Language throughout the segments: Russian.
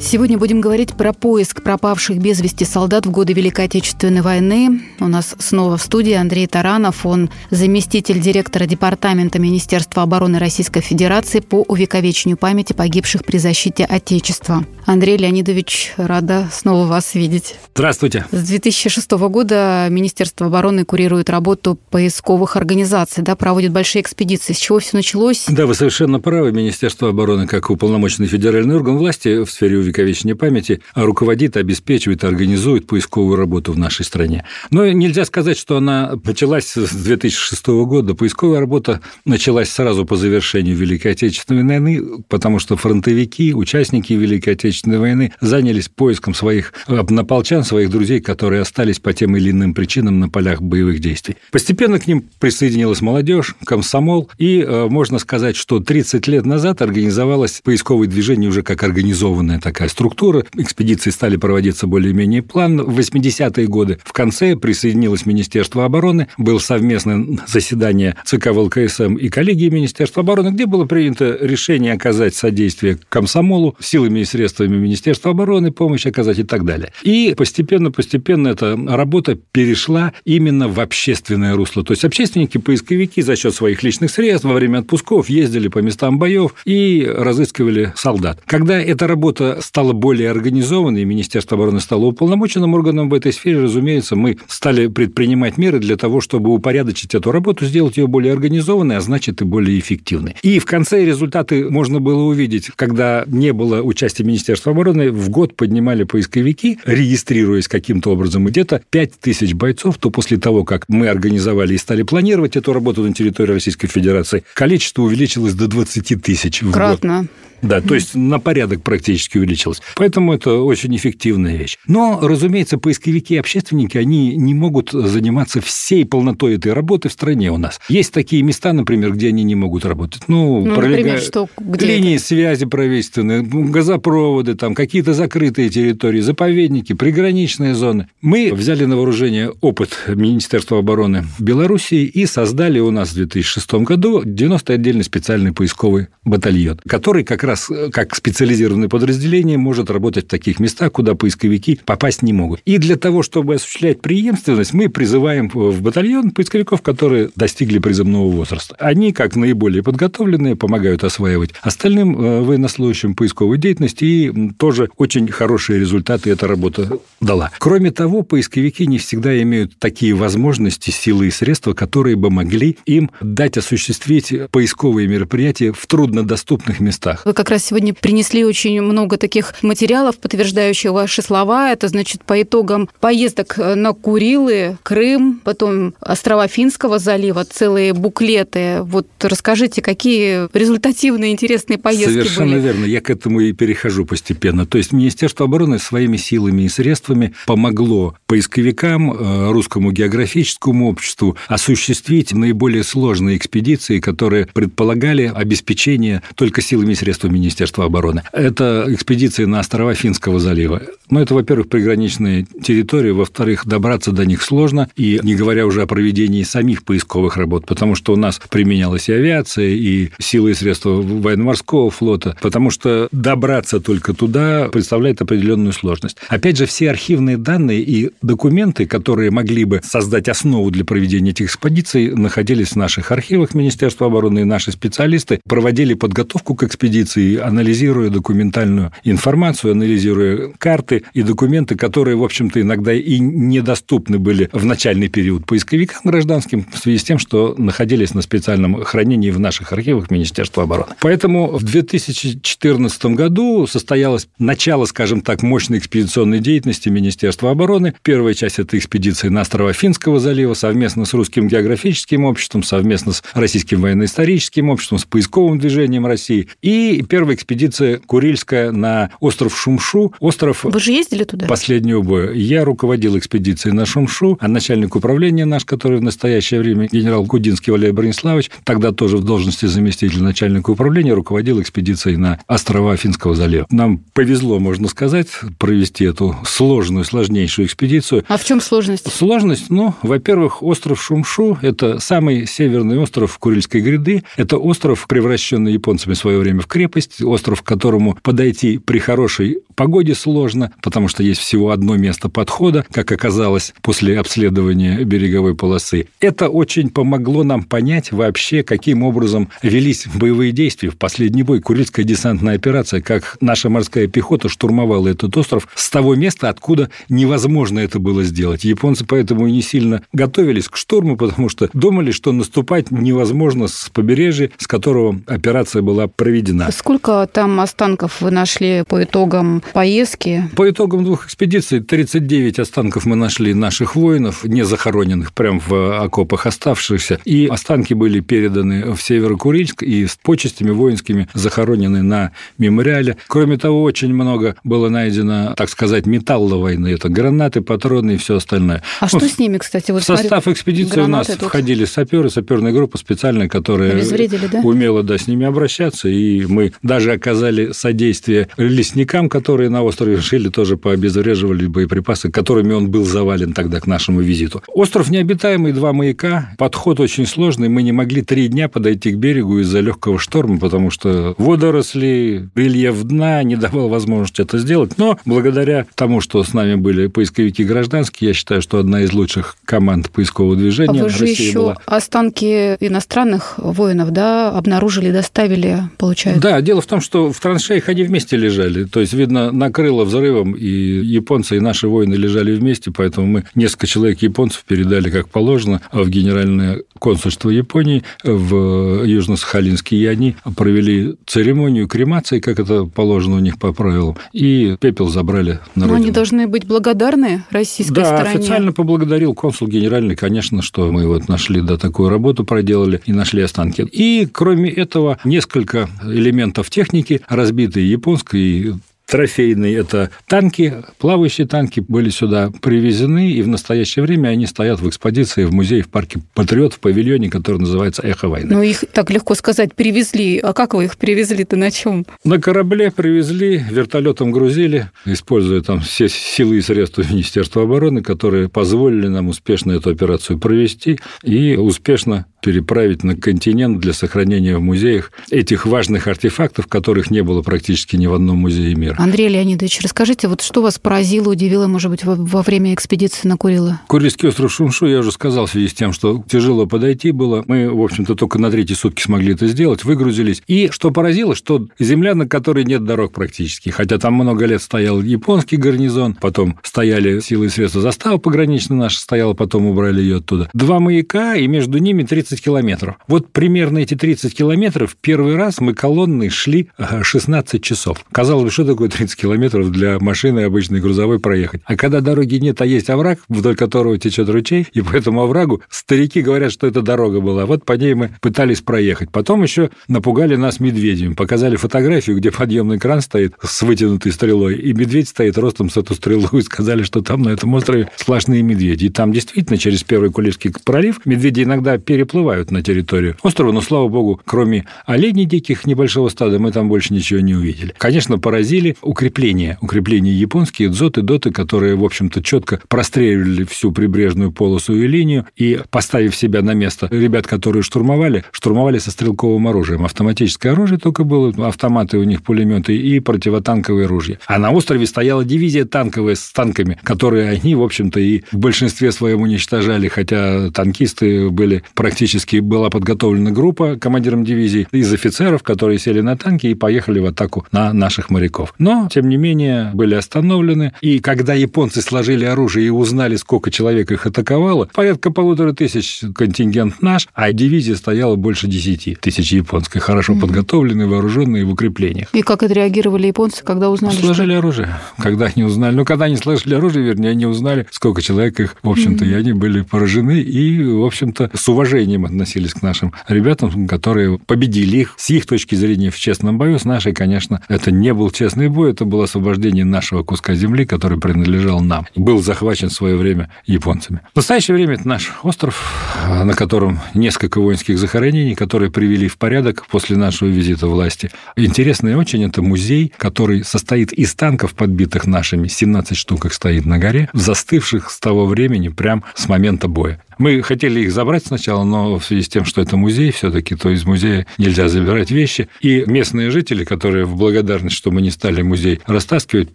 Сегодня будем говорить про поиск пропавших без вести солдат в годы Великой Отечественной войны. У нас снова в студии Андрей Таранов. Он заместитель директора Департамента Министерства обороны Российской Федерации по увековечению памяти погибших при защите Отечества. Андрей Леонидович, рада снова вас видеть. Здравствуйте. С 2006 года Министерство обороны курирует работу поисковых организаций, да, проводит большие экспедиции. С чего все началось? Да, вы совершенно правы. Министерство обороны, как уполномоченный федеральный орган власти в сфере увековечения памяти руководит, обеспечивает, организует поисковую работу в нашей стране. Но нельзя сказать, что она началась с 2006 года. Поисковая работа началась сразу по завершению Великой Отечественной войны, потому что фронтовики, участники Великой Отечественной войны занялись поиском своих однополчан, своих друзей, которые остались по тем или иным причинам на полях боевых действий. Постепенно к ним присоединилась молодежь, комсомол, и э, можно сказать, что 30 лет назад организовалось поисковое движение уже как организованная такая такая структура. Экспедиции стали проводиться более-менее план. В 80-е годы в конце присоединилось Министерство обороны, было совместное заседание ЦК ВЛКСМ и коллегии Министерства обороны, где было принято решение оказать содействие комсомолу силами и средствами Министерства обороны, помощь оказать и так далее. И постепенно-постепенно эта работа перешла именно в общественное русло. То есть общественники-поисковики за счет своих личных средств во время отпусков ездили по местам боев и разыскивали солдат. Когда эта работа стало более организованной, и Министерство обороны стало уполномоченным органом в этой сфере, разумеется, мы стали предпринимать меры для того, чтобы упорядочить эту работу, сделать ее более организованной, а значит и более эффективной. И в конце результаты можно было увидеть, когда не было участия Министерства обороны, в год поднимали поисковики, регистрируясь каким-то образом, где-то 5 тысяч бойцов, то после того, как мы организовали и стали планировать эту работу на территории Российской Федерации, количество увеличилось до 20 тысяч в Кратно. год. Да, то есть на порядок практически увеличилось. Поэтому это очень эффективная вещь. Но, разумеется, поисковики и общественники, они не могут заниматься всей полнотой этой работы в стране у нас. Есть такие места, например, где они не могут работать. Ну, ну пролега... например, что? Где Линии это? связи правительственные, газопроводы, там какие-то закрытые территории, заповедники, приграничные зоны. Мы взяли на вооружение опыт Министерства обороны Белоруссии и создали у нас в 2006 году 90-й отдельный специальный поисковый батальон, который как раз э, как специализированное подразделение может работать в таких местах, куда поисковики попасть не могут. И для того, чтобы осуществлять преемственность, мы призываем в батальон поисковиков, которые достигли призывного возраста. Они, как наиболее подготовленные, помогают осваивать остальным э, военнослужащим поисковой деятельности, и тоже очень хорошие результаты эта работа дала. Кроме того, поисковики не всегда имеют такие возможности, силы и средства, которые бы могли им дать осуществить поисковые мероприятия в труднодоступных местах. Вы как раз сегодня принесли очень много таких материалов, подтверждающих ваши слова. Это, значит, по итогам поездок на Курилы, Крым, потом острова Финского залива, целые буклеты. Вот расскажите, какие результативные, интересные поездки Совершенно были? верно. Я к этому и перехожу постепенно. То есть Министерство обороны своими силами и средствами помогло поисковикам, э, русскому географическому обществу осуществить наиболее сложные экспедиции, которые предполагали обеспечение только силами и средствами руководство Министерства обороны. Это экспедиции на острова Финского залива. Ну, это, во-первых, приграничные территории, во-вторых, добраться до них сложно, и не говоря уже о проведении самих поисковых работ, потому что у нас применялась и авиация, и силы и средства военно-морского флота, потому что добраться только туда представляет определенную сложность. Опять же, все архивные данные и документы, которые могли бы создать основу для проведения этих экспедиций, находились в наших архивах Министерства обороны, и наши специалисты проводили подготовку к экспедиции, и анализируя документальную информацию, анализируя карты и документы, которые, в общем-то, иногда и недоступны были в начальный период поисковикам гражданским в связи с тем, что находились на специальном хранении в наших архивах Министерства обороны. Поэтому в 2014 году состоялось начало, скажем так, мощной экспедиционной деятельности Министерства обороны. Первая часть этой экспедиции на острова Финского залива совместно с Русским географическим обществом, совместно с Российским военно-историческим обществом, с поисковым движением России и первая экспедиция Курильская на остров Шумшу. Остров... Вы же ездили туда? Последнего боя. Я руководил экспедицией на Шумшу, а начальник управления наш, который в настоящее время генерал Кудинский Валерий Брониславович, тогда тоже в должности заместителя начальника управления, руководил экспедицией на острова Финского залива. Нам повезло, можно сказать, провести эту сложную, сложнейшую экспедицию. А в чем сложность? Сложность, ну, во-первых, остров Шумшу – это самый северный остров Курильской гряды. Это остров, превращенный японцами в свое время в крепость, остров, к которому подойти при хорошей погоде сложно, потому что есть всего одно место подхода, как оказалось после обследования береговой полосы. Это очень помогло нам понять вообще, каким образом велись боевые действия в последний бой. Курильская десантная операция, как наша морская пехота штурмовала этот остров с того места, откуда невозможно это было сделать. Японцы поэтому и не сильно готовились к штурму, потому что думали, что наступать невозможно с побережья, с которого операция была проведена. Сколько там останков вы нашли по итогам поездки? По итогам двух экспедиций 39 останков мы нашли наших воинов, не захороненных, прям в окопах оставшихся. И останки были переданы в Северо-Курильск и с почестями воинскими захоронены на мемориале. Кроме того, очень много было найдено, так сказать, металла войны. Это гранаты, патроны и все остальное. А ну, что с ними, кстати? Вот в состав экспедиции у нас тут... входили саперы, саперная группа специальная, которая да? умела да, с ними обращаться. И мы даже оказали содействие лесникам, которые на острове Шили тоже пообезвреживали боеприпасы, которыми он был завален тогда к нашему визиту. Остров необитаемый, два маяка, подход очень сложный. Мы не могли три дня подойти к берегу из-за легкого шторма, потому что водоросли, рельеф дна не давал возможности это сделать. Но благодаря тому, что с нами были поисковики гражданские, я считаю, что одна из лучших команд поискового движения а вы же России еще была. останки иностранных воинов, да, обнаружили, доставили, получается? Да, дело в том, что в траншеях они вместе лежали. То есть, видно, накрыло взрывом, и японцы, и наши воины лежали вместе, поэтому мы несколько человек японцев передали как положено в Генеральное консульство Японии в Южно-Сахалинске, и они провели церемонию кремации, как это положено у них по правилам, и пепел забрали на Но родину. они должны быть благодарны российской да, стороне. Да, официально поблагодарил консул генеральный, конечно, что мы вот нашли, да, такую работу проделали и нашли останки. И, кроме этого, несколько элементов техники, разбитые японской и трофейный. Это танки, плавающие танки были сюда привезены, и в настоящее время они стоят в экспозиции в музее в парке Патриот в павильоне, который называется «Эхо войны». Ну, их так легко сказать, привезли. А как вы их привезли-то, на чем? На корабле привезли, вертолетом грузили, используя там все силы и средства Министерства обороны, которые позволили нам успешно эту операцию провести и успешно переправить на континент для сохранения в музеях этих важных артефактов, которых не было практически ни в одном музее мира. Андрей Леонидович, расскажите, вот что вас поразило, удивило, может быть, во, во время экспедиции на Курилы? Курильский остров Шумшу, я уже сказал, в связи с тем, что тяжело подойти было. Мы, в общем-то, только на третьи сутки смогли это сделать, выгрузились. И что поразило, что земля, на которой нет дорог практически, хотя там много лет стоял японский гарнизон, потом стояли силы и средства, застава пограничная наша стояла, потом убрали ее оттуда. Два маяка, и между ними 30 30 километров. Вот примерно эти 30 километров первый раз мы колонны шли 16 часов. Казалось бы, что такое 30 километров для машины обычной грузовой проехать? А когда дороги нет, а есть овраг, вдоль которого течет ручей, и по этому оврагу старики говорят, что это дорога была. Вот по ней мы пытались проехать. Потом еще напугали нас медведями. Показали фотографию, где подъемный кран стоит с вытянутой стрелой, и медведь стоит ростом с эту стрелу, и сказали, что там на этом острове сплошные медведи. И там действительно через Первый Кулевский пролив медведи иногда переплывают на территорию острова, но, слава богу, кроме оленей диких небольшого стада, мы там больше ничего не увидели. Конечно, поразили укрепления, укрепления японские, дзоты, доты, которые, в общем-то, четко простреливали всю прибрежную полосу и линию, и, поставив себя на место ребят, которые штурмовали, штурмовали со стрелковым оружием. Автоматическое оружие только было, автоматы у них, пулеметы и противотанковые ружья. А на острове стояла дивизия танковая с танками, которые они, в общем-то, и в большинстве своем уничтожали, хотя танкисты были практически была подготовлена группа командиром дивизии из офицеров, которые сели на танки и поехали в атаку на наших моряков. Но, тем не менее, были остановлены. И когда японцы сложили оружие и узнали, сколько человек их атаковало, порядка полутора тысяч контингент наш, а дивизия стояла больше десяти тысяч японской, хорошо mm-hmm. подготовленные, вооруженные в укреплениях. И как отреагировали японцы, когда узнали? Сложили что... оружие. Когда они узнали, ну, когда они сложили оружие, вернее, они узнали, сколько человек их, в общем-то, mm-hmm. и они были поражены и, в общем-то, с уважением относились к нашим ребятам, которые победили их с их точки зрения в честном бою. С нашей, конечно, это не был честный бой. Собой это было освобождение нашего куска земли, который принадлежал нам. Был захвачен в свое время японцами. В настоящее время это наш остров, на котором несколько воинских захоронений, которые привели в порядок после нашего визита власти. Интересно и очень это музей, который состоит из танков, подбитых нашими, 17 штук их стоит на горе, застывших с того времени, прям с момента боя. Мы хотели их забрать сначала, но в связи с тем, что это музей все-таки, то из музея нельзя забирать вещи. И местные жители, которые в благодарность, что мы не стали музей растаскивать,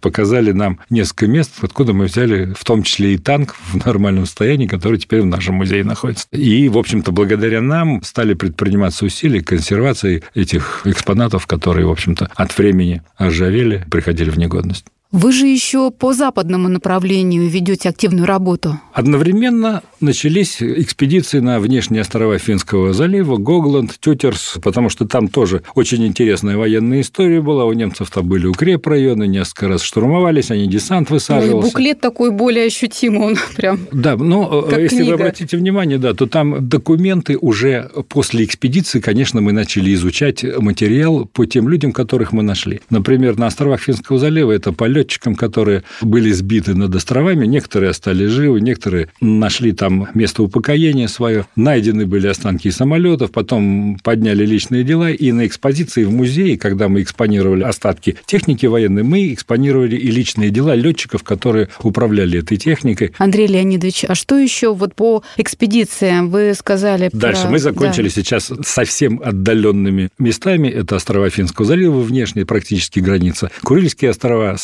показали нам несколько мест, откуда мы взяли в том числе и танк в нормальном состоянии, который теперь в нашем музее находится. И, в общем-то, благодаря нам стали предприниматься усилия консервации этих экспонатов, которые, в общем-то, от времени ржавели, приходили в негодность. Вы же еще по западному направлению ведете активную работу. Одновременно начались экспедиции на внешние острова Финского залива, Гогланд, Тютерс, потому что там тоже очень интересная военная история была. У немцев там были укрепрайоны, несколько раз штурмовались, они десант высаживался. Ну, буклет такой более ощутимый, он прям Да, но э, если книга. вы обратите внимание, да, то там документы уже после экспедиции, конечно, мы начали изучать материал по тем людям, которых мы нашли. Например, на островах Финского залива это полет летчикам, которые были сбиты над островами. Некоторые остались живы, некоторые нашли там место упокоения свое. Найдены были останки самолетов, потом подняли личные дела. И на экспозиции в музее, когда мы экспонировали остатки техники военной, мы экспонировали и личные дела летчиков, которые управляли этой техникой. Андрей Леонидович, а что еще вот по экспедициям вы сказали? Дальше про... мы закончили да. сейчас совсем отдаленными местами. Это острова Финского залива, внешняя практически граница. Курильские острова,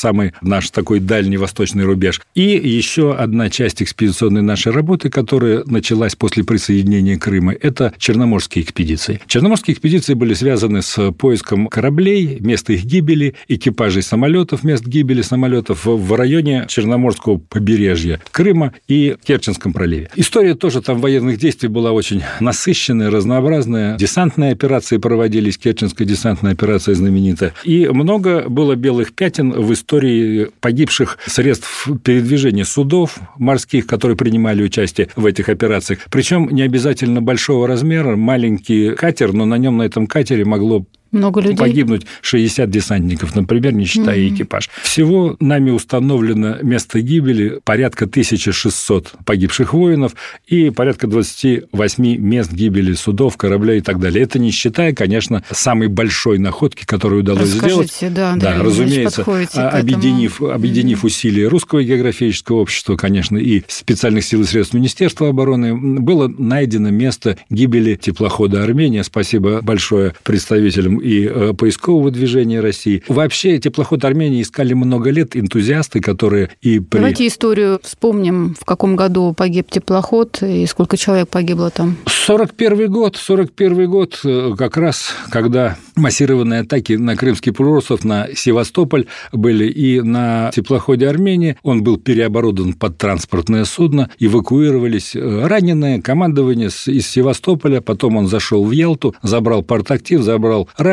наш такой дальний восточный рубеж. И еще одна часть экспедиционной нашей работы, которая началась после присоединения Крыма, это черноморские экспедиции. Черноморские экспедиции были связаны с поиском кораблей, места их гибели, экипажей самолетов, мест гибели самолетов в районе Черноморского побережья Крыма и Керченском проливе. История тоже там военных действий была очень насыщенная, разнообразная. Десантные операции проводились, Керченская десантная операция знаменитая. И много было белых пятен в истории погибших средств передвижения судов морских, которые принимали участие в этих операциях. Причем не обязательно большого размера, маленький катер, но на нем на этом катере могло много людей. Погибнуть 60 десантников, например, не считая mm-hmm. экипаж. Всего нами установлено место гибели порядка 1600 погибших воинов и порядка 28 мест гибели судов, кораблей и так далее. Это не считая, конечно, самой большой находки, которую удалось Расскажите, сделать. Да, да, да разумеется, объединив, объединив усилия Русского географического общества, конечно, и специальных сил и средств Министерства обороны, было найдено место гибели теплохода Армения. Спасибо большое представителям и э, поискового движения России. Вообще теплоход Армении искали много лет энтузиасты, которые и при... Давайте историю вспомним, в каком году погиб теплоход и сколько человек погибло там. 41 год, 41 год, э, как раз когда массированные атаки на Крымский полуостров, на Севастополь были и на теплоходе Армении. Он был переоборудован под транспортное судно, эвакуировались э, раненые, командование из Севастополя, потом он зашел в Ялту, забрал портактив, забрал раненых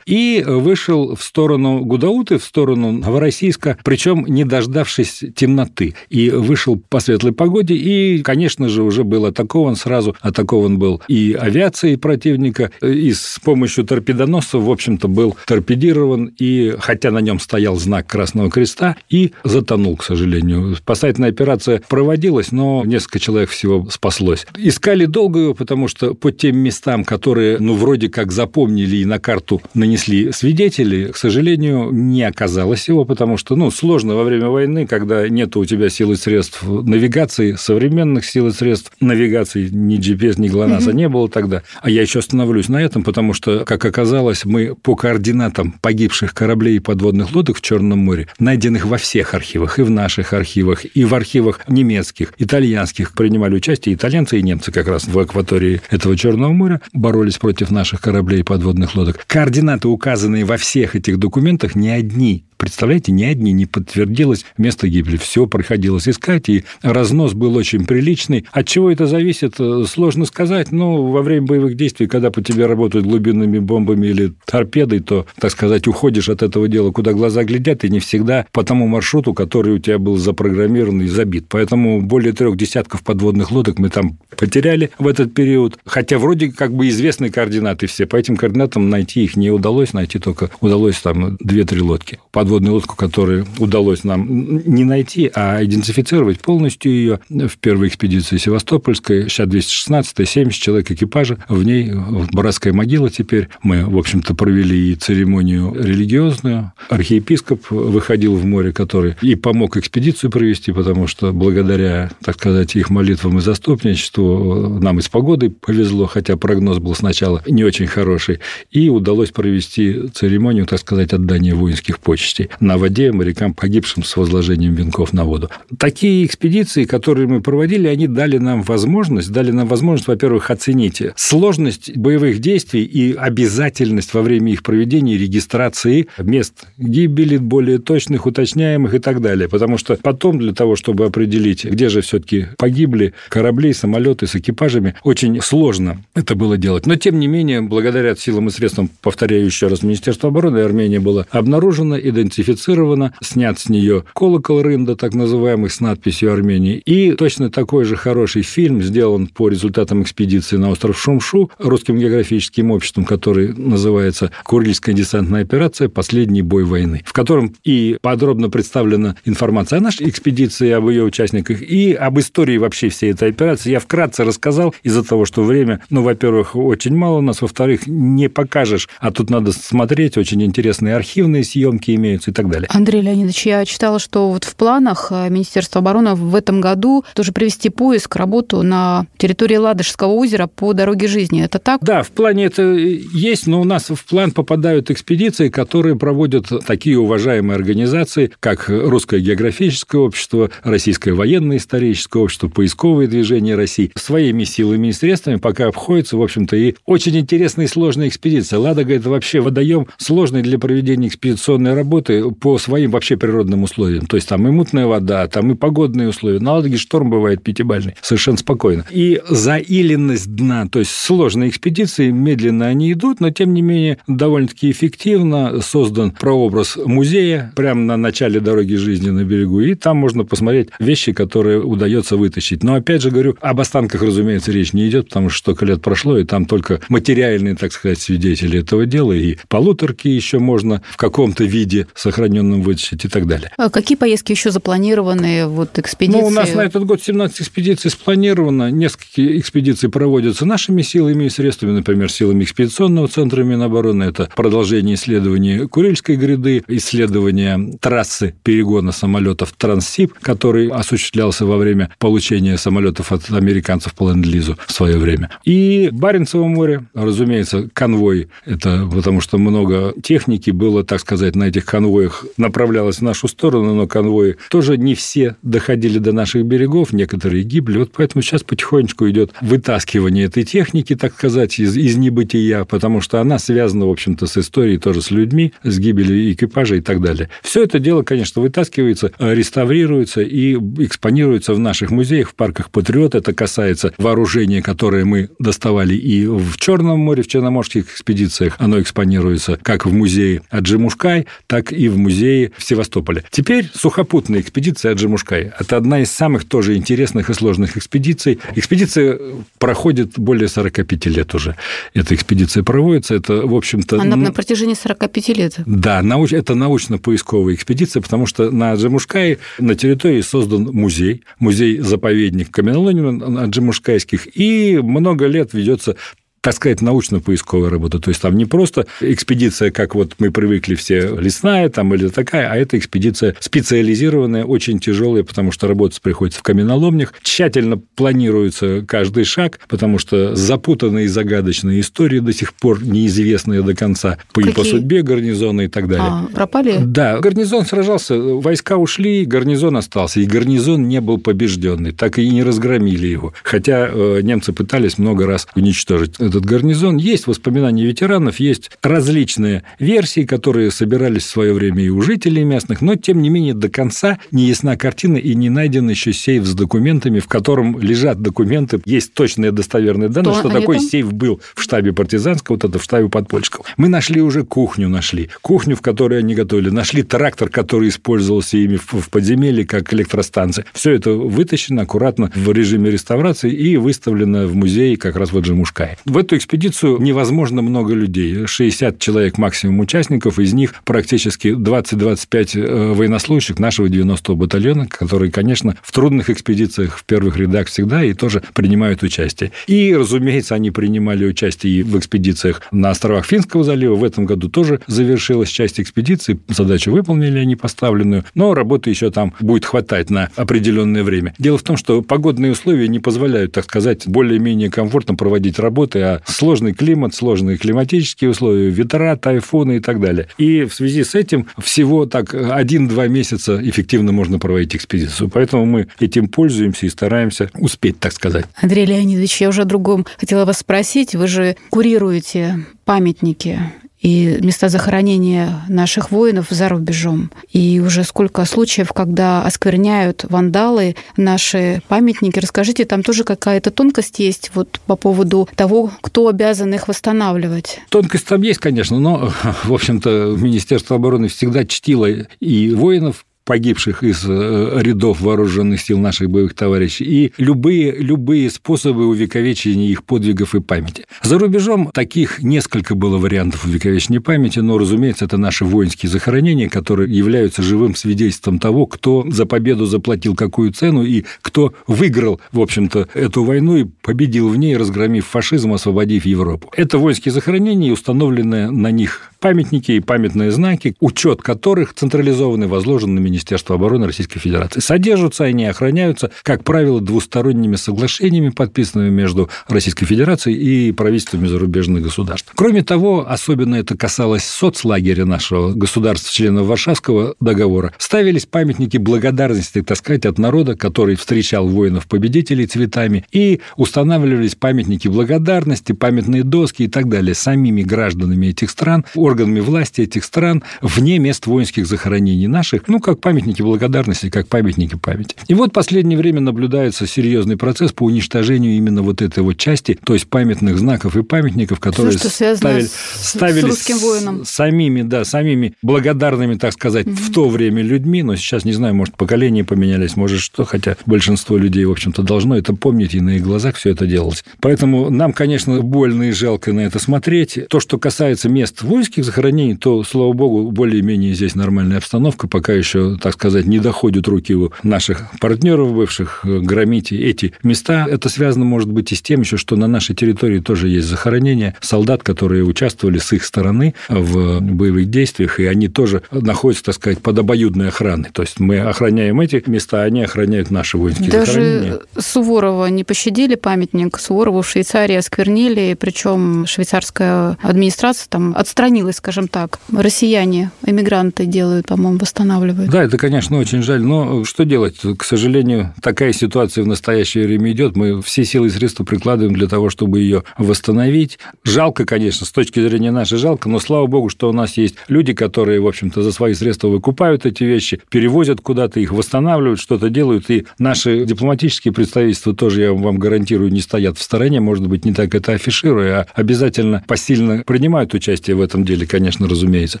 и вышел в сторону Гудауты, в сторону Новороссийска, причем не дождавшись темноты. И вышел по светлой погоде, и, конечно же, уже был атакован сразу. Атакован был и авиацией противника, и с помощью торпедоносцев, в общем-то, был торпедирован, и хотя на нем стоял знак Красного Креста, и затонул, к сожалению. Спасательная операция проводилась, но несколько человек всего спаслось. Искали долго его, потому что по тем местам, которые, ну, вроде как запомнили и на карту карту нанесли свидетели, к сожалению, не оказалось его, потому что, ну, сложно во время войны, когда нет у тебя сил и средств навигации, современных сил и средств навигации, ни GPS, ни ГЛОНАССа угу. не было тогда. А я еще остановлюсь на этом, потому что, как оказалось, мы по координатам погибших кораблей и подводных лодок в Черном море, найденных во всех архивах, и в наших архивах, и в архивах немецких, итальянских, принимали участие итальянцы и немцы как раз в акватории этого Черного моря, боролись против наших кораблей и подводных лодок. Координаты, указанные во всех этих документах, не одни Представляете, ни одни не подтвердилось место гибели. Все приходилось искать, и разнос был очень приличный. От чего это зависит, э, сложно сказать. Но во время боевых действий, когда по тебе работают глубинными бомбами или торпедой, то, так сказать, уходишь от этого дела, куда глаза глядят, и не всегда по тому маршруту, который у тебя был запрограммирован и забит. Поэтому более трех десятков подводных лодок мы там потеряли в этот период. Хотя вроде как бы известны координаты все. По этим координатам найти их не удалось найти, только удалось там две-три лодки. Подводную лодку, которую удалось нам не найти, а идентифицировать полностью ее в первой экспедиции Севастопольской, сейчас 216 70 человек экипажа, в ней братская могила теперь. Мы, в общем-то, провели и церемонию религиозную. Архиепископ выходил в море, который и помог экспедицию провести, потому что благодаря, так сказать, их молитвам и заступничеству нам и с погодой повезло, хотя прогноз был сначала не очень хороший, и удалось провести церемонию, так сказать, отдания воинских почестей на воде морякам, погибшим с возложением венков на воду. Такие экспедиции, которые мы проводили, они дали нам возможность, дали нам возможность, во-первых, оценить сложность боевых действий и обязательность во время их проведения регистрации мест гибели, более точных, уточняемых и так далее. Потому что потом для того, чтобы определить, где же все-таки погибли корабли, самолеты с экипажами, очень сложно это было делать. Но, тем не менее, благодаря силам и средствам, повторяю еще раз, Министерства обороны Армения была обнаружена, идентифицирована, снят с нее колокол Рында, так называемый, с надписью Армении. И точно такой же хороший фильм сделан по результатам экспедиции на остров Шумшу русским географическим обществом, который называется «Курильская десантная операция. Последний бой войны», в котором и подробно представлена информация о нашей экспедиции, об ее участниках и об истории вообще всей этой операции. Я вкратце рассказал из-за того, что время, ну, во-первых, очень мало у нас, во-вторых, не покажешь, а тут надо смотреть, очень интересные архивные съемки имеются и так далее. Андрей Леонидович, я читала, что вот в планах э, Министерства обороны в этом году тоже привести поиск, работу на территории Ладожского озера по дороге жизни. Это так? Да, в плане это есть, но у нас в план попадают экспедиции, которые проводят такие уважаемые организации, как Русское географическое общество, Российское военно-историческое общество, поисковые движения России. Своими силами и средствами пока обходится, в общем-то, и очень интересная и сложная экспедиция. Ладога – это вообще водоем сложный для проведения экспедиционной работы по своим вообще природным условиям. То есть там и мутная вода, там и погодные условия. На Ладоге шторм бывает пятибальный, совершенно спокойно. И заиленность дна, то есть сложные экспедиции, медленно они идут, но тем не менее довольно-таки эффективно создан прообраз музея прямо на начале дороги жизни на берегу, и там можно посмотреть вещи, которые удается вытащить. Но опять же говорю, об останках, разумеется, речь не идет, потому что столько лет прошло, и там только материальные, так сказать, свидетели этого дела, и полуторки еще можно в каком-то виде сохраненном вытащить и так далее. А какие поездки еще запланированы, вот экспедиции? Ну, у нас на этот год 17 экспедиций спланировано, несколько экспедиций проводятся нашими силами и средствами, например, силами экспедиционного центра Минобороны, это продолжение исследований Курильской гряды, исследование трассы перегона самолетов Транссиб, который осуществлялся во время получения самолетов от американцев по ленд-лизу в свое время. И Баренцево море, разумеется, конвой, это потому что много техники было, так сказать, на этих конвоях направлялось в нашу сторону, но конвои тоже не все доходили до наших берегов, некоторые гибли, вот поэтому сейчас потихонечку идет вытаскивание этой техники, так сказать, из, из небытия, потому что она связана, в общем-то, с историей, тоже с людьми, с гибелью экипажа и так далее. Все это дело, конечно, вытаскивается, реставрируется и экспонируется в наших музеях, в парках Патриот. Это касается вооружения, которое мы доставали и в Черном море, в черноморских экспедициях. Оно экспонируется как в музее Аджимушкай, так и в музее в Севастополе. Теперь сухопутная экспедиция Аджимушкай. Это одна из самых тоже интересных и сложных экспедиций. Экспедиция проходит более 45 лет уже. Эта экспедиция проводится. Это, в общем-то... Она на протяжении 45 лет. Да, науч... это научно-поисковая экспедиция, потому что на Аджимушкае на территории создан музей, музей-заповедник каменоломен аджимушкайских, и много лет ведется так сказать, научно-поисковая работа. То есть там не просто экспедиция, как вот мы привыкли все, лесная там или такая, а это экспедиция специализированная, очень тяжелая, потому что работать приходится в каменоломнях. Тщательно планируется каждый шаг, потому что запутанные и загадочные истории до сих пор неизвестные до конца по, Какие? по судьбе гарнизона и так далее. А, пропали? Да, гарнизон сражался, войска ушли, гарнизон остался, и гарнизон не был побежденный, так и не разгромили его. Хотя э, немцы пытались много раз уничтожить этот гарнизон. Есть воспоминания ветеранов, есть различные версии, которые собирались в свое время и у жителей местных, но, тем не менее, до конца не ясна картина и не найден еще сейф с документами, в котором лежат документы. Есть точные достоверные данные, что, что такой сейф был в штабе партизанского, вот это в штабе подпольского. Мы нашли уже кухню, нашли. Кухню, в которой они готовили. Нашли трактор, который использовался ими в подземелье как электростанция. Все это вытащено аккуратно в режиме реставрации и выставлено в музее как раз в Аджимушкае. В эту экспедицию невозможно много людей. 60 человек максимум участников, из них практически 20-25 э, военнослужащих нашего 90-го батальона, которые, конечно, в трудных экспедициях в первых рядах всегда и тоже принимают участие. И, разумеется, они принимали участие и в экспедициях на островах Финского залива. В этом году тоже завершилась часть экспедиции, задачу выполнили они поставленную, но работы еще там будет хватать на определенное время. Дело в том, что погодные условия не позволяют, так сказать, более-менее комфортно проводить работы, а сложный климат, сложные климатические условия, ветра, тайфуны и так далее. И в связи с этим всего так один-два месяца эффективно можно проводить экспедицию. Поэтому мы этим пользуемся и стараемся успеть, так сказать. Андрей Леонидович, я уже о другом хотела вас спросить. Вы же курируете памятники и места захоронения наших воинов за рубежом. И уже сколько случаев, когда оскверняют вандалы наши памятники. Расскажите, там тоже какая-то тонкость есть вот по поводу того, кто обязан их восстанавливать? Тонкость там есть, конечно, но, в общем-то, Министерство обороны всегда чтило и воинов, погибших из э, рядов вооруженных сил наших боевых товарищей и любые, любые способы увековечения их подвигов и памяти. За рубежом таких несколько было вариантов увековечения памяти, но, разумеется, это наши воинские захоронения, которые являются живым свидетельством того, кто за победу заплатил какую цену и кто выиграл, в общем-то, эту войну и победил в ней, разгромив фашизм, освободив Европу. Это воинские захоронения установленные на них памятники и памятные знаки, учет которых централизованный возложен на Министерство обороны Российской Федерации. Содержатся они, охраняются, как правило, двусторонними соглашениями, подписанными между Российской Федерацией и правительствами зарубежных государств. Кроме того, особенно это касалось соцлагеря нашего государства, членов Варшавского договора, ставились памятники благодарности, так сказать, от народа, который встречал воинов-победителей цветами, и устанавливались памятники благодарности, памятные доски и так далее самими гражданами этих стран, органами власти этих стран вне мест воинских захоронений наших, ну, как памятники благодарности, как памятники памяти. И вот в последнее время наблюдается серьезный процесс по уничтожению именно вот этой вот части, то есть памятных знаков и памятников, которые Все, что ставили, с, ставили с русским воином. самими, да, самими благодарными, так сказать, угу. в то время людьми, но сейчас, не знаю, может, поколения поменялись, может, что, хотя большинство людей, в общем-то, должно это помнить, и на их глазах все это делалось. Поэтому нам, конечно, больно и жалко на это смотреть. То, что касается мест воинских захоронений, то, слава богу, более-менее здесь нормальная обстановка, пока еще, так сказать, не доходят руки у наших партнеров бывших э, громить эти места. Это связано, может быть, и с тем еще, что на нашей территории тоже есть захоронения солдат, которые участвовали с их стороны в боевых действиях, и они тоже находятся, так сказать, под обоюдной охраной. То есть мы охраняем эти места, а они охраняют наши воинские Даже захоронения. Суворова не пощадили памятник. Суворову в Швейцарии осквернили, причем швейцарская администрация там отстранилась скажем так, россияне, эмигранты делают, по-моему, восстанавливают. Да, это, конечно, очень жаль, но что делать? К сожалению, такая ситуация в настоящее время идет. Мы все силы и средства прикладываем для того, чтобы ее восстановить. Жалко, конечно, с точки зрения нашей жалко, но слава богу, что у нас есть люди, которые, в общем-то, за свои средства выкупают эти вещи, перевозят куда-то, их восстанавливают, что-то делают. И наши дипломатические представительства тоже, я вам гарантирую, не стоят в стороне, может быть, не так это афишируя, а обязательно посильно принимают участие в этом деле конечно, разумеется.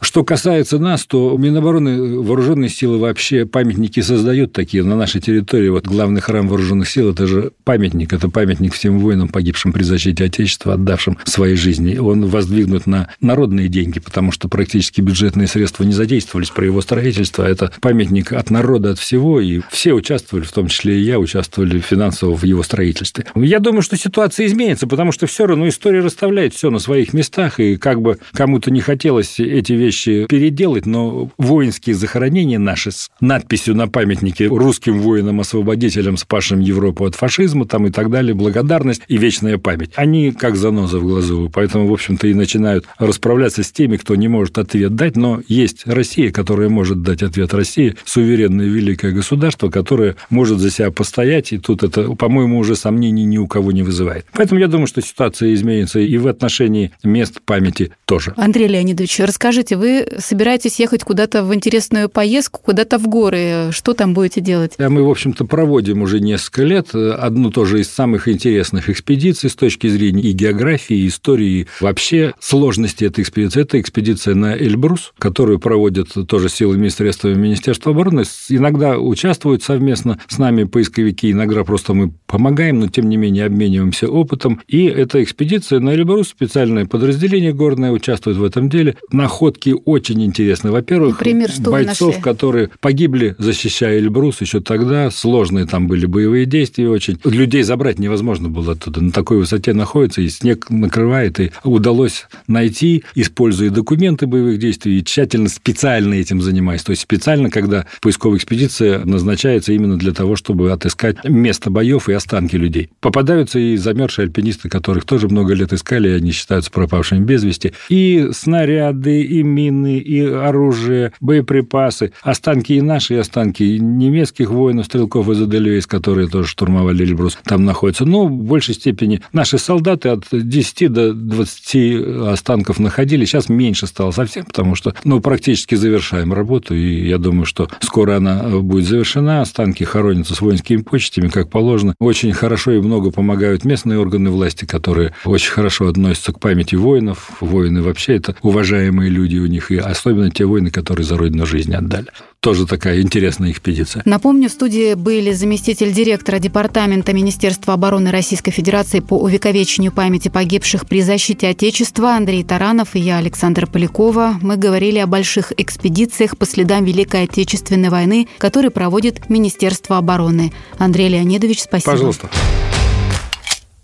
Что касается нас, то Минобороны, вооруженные силы вообще памятники создают такие на нашей территории. Вот главный храм вооруженных сил – это же памятник. Это памятник всем воинам, погибшим при защите Отечества, отдавшим свои жизни. Он воздвигнут на народные деньги, потому что практически бюджетные средства не задействовались при его строительстве. А это памятник от народа, от всего, и все участвовали, в том числе и я, участвовали финансово в его строительстве. Я думаю, что ситуация изменится, потому что все равно история расставляет все на своих местах, и как бы кому-то не хотелось эти вещи переделать, но воинские захоронения наши с надписью на памятнике русским воинам-освободителям, спасшим Европу от фашизма там и так далее, благодарность и вечная память. Они как заноза в глазу, поэтому, в общем-то, и начинают расправляться с теми, кто не может ответ дать, но есть Россия, которая может дать ответ России, суверенное великое государство, которое может за себя постоять, и тут это, по-моему, уже сомнений ни у кого не вызывает. Поэтому я думаю, что ситуация изменится и в отношении мест памяти тоже. Андрей Леонидович, расскажите, вы собираетесь ехать куда-то в интересную поездку куда-то в горы. Что там будете делать? А мы, в общем-то, проводим уже несколько лет одну тоже из самых интересных экспедиций с точки зрения и географии, и истории, и вообще сложности этой экспедиции. Это экспедиция на Эльбрус, которую проводят тоже силами средства Министерства обороны. Иногда участвуют совместно с нами поисковики, иногда просто мы помогаем, но тем не менее обмениваемся опытом. И эта экспедиция на Эльбрус, специальное подразделение горное участвует в этом деле. Находки очень интересны. Во-первых, Например, бойцов, которые погибли, защищая Эльбрус еще тогда, сложные там были боевые действия очень. Людей забрать невозможно было оттуда. На такой высоте находится, и снег накрывает, и удалось найти, используя документы боевых действий, и тщательно, специально этим занимаясь. То есть специально, когда поисковая экспедиция назначается именно для того, чтобы отыскать место боев и останки людей. Попадаются и замерзшие альпинисты, которых тоже много лет искали, и они считаются пропавшими без вести. И снаряды, и мины, и оружие, боеприпасы, останки и наши, и останки немецких воинов, стрелков из Эдельвейс, которые тоже штурмовали Эльбрус, там находятся. Но в большей степени наши солдаты от 10 до 20 останков находили. Сейчас меньше стало совсем, потому что ну, практически завершаем работу, и я думаю, что скоро она будет завершена. Останки хоронятся с воинскими почтами, как положено. Очень хорошо и много помогают местные органы власти, которые очень хорошо относятся к памяти воинов. Воины вообще это уважаемые люди у них, и особенно те воины, которые за родину жизнь отдали тоже такая интересная экспедиция. Напомню, в студии были заместитель директора Департамента Министерства обороны Российской Федерации по увековечению памяти погибших при защите Отечества Андрей Таранов и я, Александра Полякова. Мы говорили о больших экспедициях по следам Великой Отечественной войны, которые проводит Министерство обороны. Андрей Леонидович, спасибо. Пожалуйста.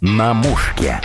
На мушке.